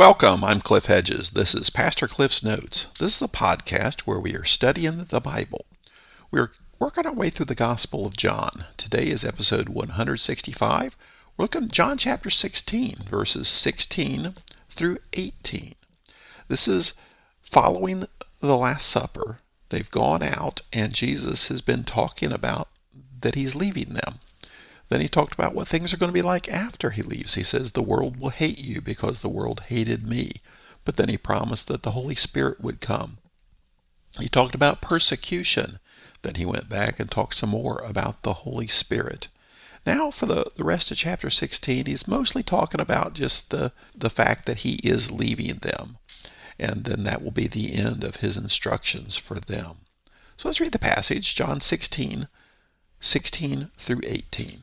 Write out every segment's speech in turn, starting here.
Welcome, I'm Cliff Hedges. This is Pastor Cliff's Notes. This is the podcast where we are studying the Bible. We're working our way through the Gospel of John. Today is episode 165. We're looking at John chapter 16, verses 16 through 18. This is following the Last Supper. They've gone out, and Jesus has been talking about that he's leaving them. Then he talked about what things are going to be like after he leaves. He says, The world will hate you because the world hated me. But then he promised that the Holy Spirit would come. He talked about persecution. Then he went back and talked some more about the Holy Spirit. Now, for the, the rest of chapter 16, he's mostly talking about just the, the fact that he is leaving them. And then that will be the end of his instructions for them. So let's read the passage, John 16, 16 through 18.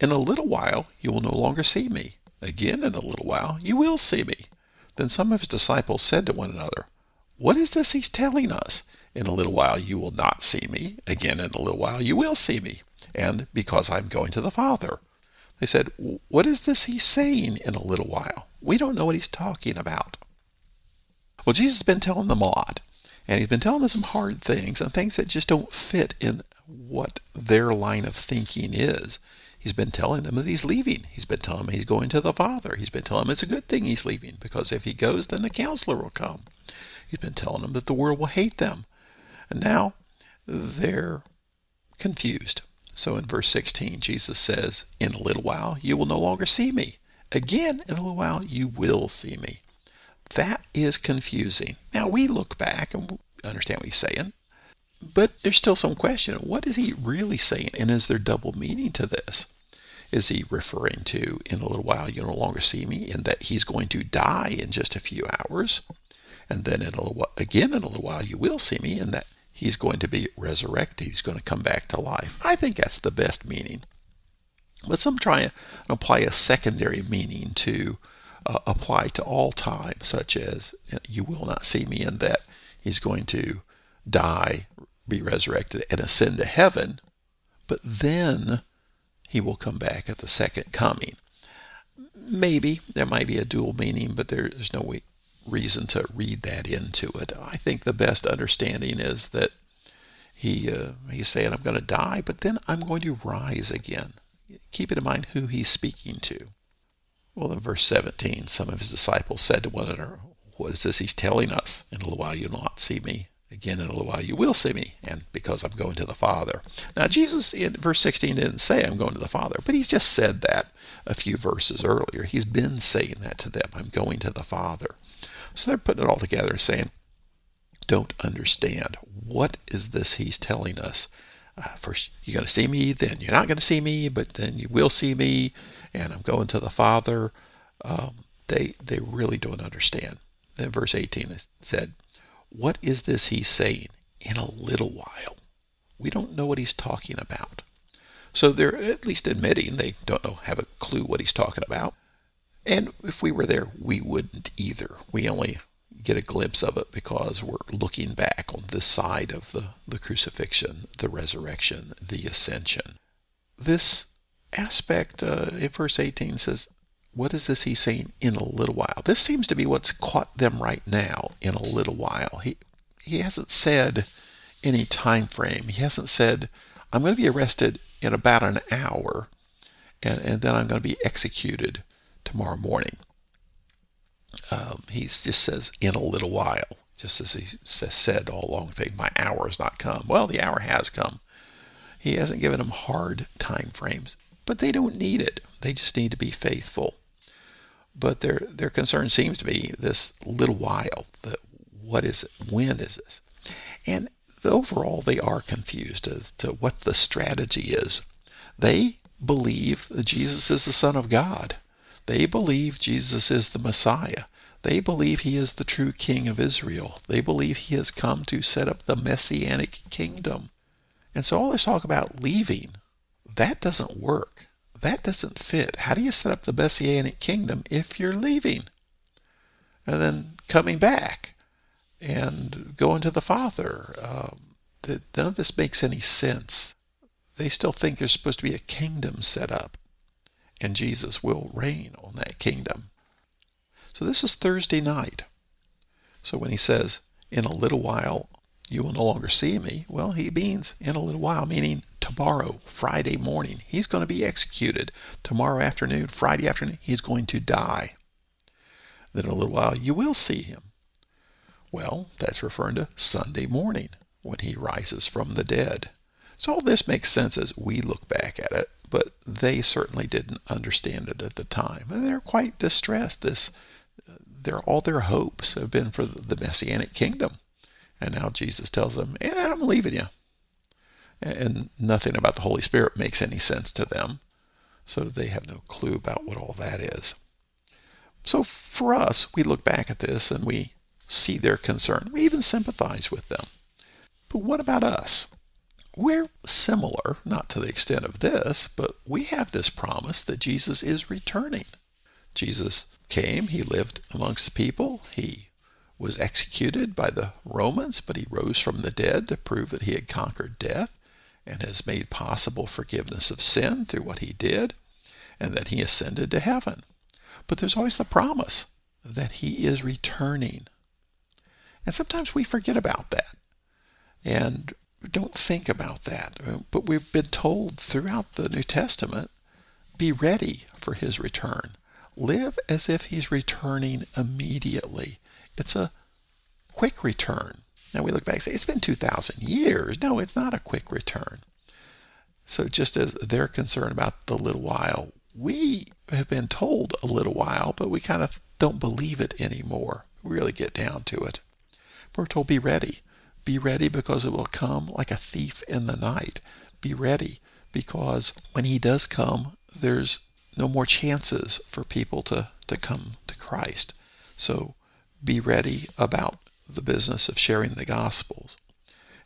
In a little while you will no longer see me. Again in a little while you will see me. Then some of his disciples said to one another, What is this he's telling us? In a little while you will not see me. Again in a little while you will see me. And because I'm going to the Father. They said, What is this he's saying in a little while? We don't know what he's talking about. Well, Jesus has been telling them a lot. And he's been telling them some hard things and things that just don't fit in what their line of thinking is. He's been telling them that he's leaving. He's been telling them he's going to the Father. He's been telling them it's a good thing he's leaving because if he goes, then the counselor will come. He's been telling them that the world will hate them. And now they're confused. So in verse 16, Jesus says, In a little while you will no longer see me. Again, in a little while you will see me. That is confusing. Now we look back and understand what he's saying. But there's still some question. What is he really saying? And is there double meaning to this? Is he referring to, in a little while, you no longer see me, and that he's going to die in just a few hours? And then in a little while, again, in a little while, you will see me, and that he's going to be resurrected. He's going to come back to life. I think that's the best meaning. But some try and apply a secondary meaning to uh, apply to all time, such as you will not see me, and that he's going to die, be resurrected, and ascend to heaven, but then he will come back at the second coming. Maybe there might be a dual meaning, but there's no reason to read that into it. I think the best understanding is that he uh, he's saying, "I'm going to die, but then I'm going to rise again." Keep in mind who he's speaking to. Well, in verse 17, some of his disciples said to one another, What is this he's telling us? In a little while you'll not see me, Again, in a little while you will see me, and because I'm going to the Father. Now, Jesus in verse 16 didn't say I'm going to the Father, but he's just said that a few verses earlier. He's been saying that to them I'm going to the Father. So they're putting it all together saying, don't understand. What is this he's telling us? Uh, first, you're going to see me, then you're not going to see me, but then you will see me, and I'm going to the Father. Um, they, they really don't understand. Then verse 18 it said, what is this he's saying? In a little while. We don't know what he's talking about. So they're at least admitting they don't know, have a clue what he's talking about. And if we were there, we wouldn't either. We only get a glimpse of it because we're looking back on this side of the, the crucifixion, the resurrection, the ascension. This aspect uh, in verse 18 says, what is this he's saying in a little while? This seems to be what's caught them right now in a little while. He he hasn't said any time frame. He hasn't said, I'm going to be arrested in about an hour and, and then I'm going to be executed tomorrow morning. Um, he just says, in a little while, just as he said all along, thing, my hour has not come. Well, the hour has come. He hasn't given them hard time frames, but they don't need it. They just need to be faithful. But their their concern seems to be this little while. That what is it? When is this? And overall, they are confused as to what the strategy is. They believe that Jesus is the Son of God. They believe Jesus is the Messiah. They believe he is the true King of Israel. They believe he has come to set up the Messianic kingdom. And so all this talk about leaving, that doesn't work that doesn't fit. How do you set up the Messianic kingdom if you're leaving? And then coming back and going to the Father. Um, none of this makes any sense. They still think there's supposed to be a kingdom set up, and Jesus will reign on that kingdom. So this is Thursday night. So when he says, in a little while you will no longer see me, well, he means in a little while, meaning tomorrow, Friday morning, he's going to be executed. Tomorrow afternoon, Friday afternoon, he's going to die. Then in a little while you will see him. Well, that's referring to Sunday morning when he rises from the dead. So all this makes sense as we look back at it, but they certainly didn't understand it at the time. And they're quite distressed. This, their, all their hopes have been for the Messianic kingdom. And now Jesus tells them, and I'm leaving you. And nothing about the Holy Spirit makes any sense to them. So they have no clue about what all that is. So for us, we look back at this and we see their concern. We even sympathize with them. But what about us? We're similar, not to the extent of this, but we have this promise that Jesus is returning. Jesus came, he lived amongst the people, he was executed by the Romans, but he rose from the dead to prove that he had conquered death and has made possible forgiveness of sin through what he did, and that he ascended to heaven. But there's always the promise that he is returning. And sometimes we forget about that. And don't think about that. But we've been told throughout the New Testament be ready for his return. Live as if he's returning immediately. It's a quick return. Now we look back and say, it's been 2,000 years. No, it's not a quick return. So just as they're concerned about the little while, we have been told a little while, but we kind of don't believe it anymore. We really get down to it. We're told, be ready. Be ready because it will come like a thief in the night. Be ready because when he does come, there's no more chances for people to, to come to Christ. So be ready about the business of sharing the Gospels.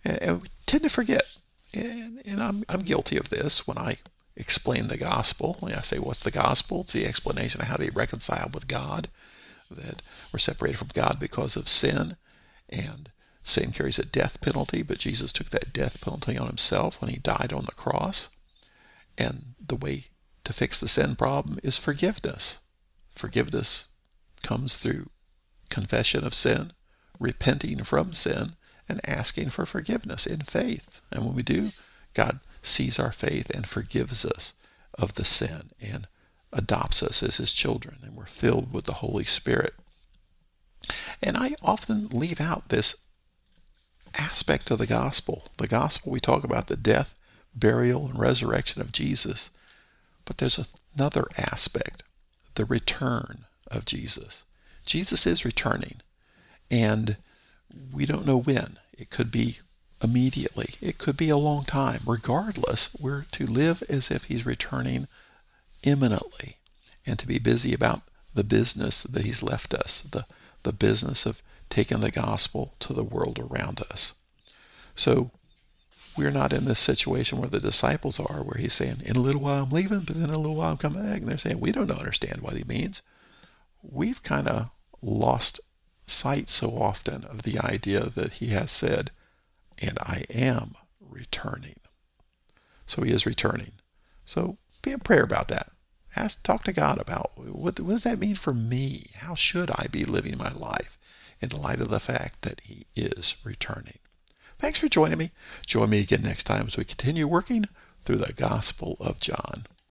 And, and we tend to forget, and, and I'm, I'm guilty of this when I explain the Gospel. When I say, What's the Gospel? It's the explanation of how to be reconciled with God, that we're separated from God because of sin, and Sin carries a death penalty, but Jesus took that death penalty on himself when he died on the cross. And the way to fix the sin problem is forgiveness. Forgiveness comes through confession of sin, repenting from sin, and asking for forgiveness in faith. And when we do, God sees our faith and forgives us of the sin and adopts us as his children, and we're filled with the Holy Spirit. And I often leave out this aspect of the gospel. The gospel, we talk about the death, burial, and resurrection of Jesus. But there's another aspect the return of Jesus. Jesus is returning, and we don't know when. It could be immediately, it could be a long time. Regardless, we're to live as if he's returning imminently and to be busy about the business that he's left us, the, the business of taking the gospel to the world around us. So we're not in this situation where the disciples are, where he's saying, In a little while I'm leaving, but then in a little while I'm coming back. And they're saying, We don't understand what he means. We've kind of lost sight so often of the idea that he has said, And I am returning. So he is returning. So be in prayer about that. Ask, talk to God about what, what does that mean for me? How should I be living my life? in light of the fact that he is returning. Thanks for joining me. Join me again next time as we continue working through the Gospel of John.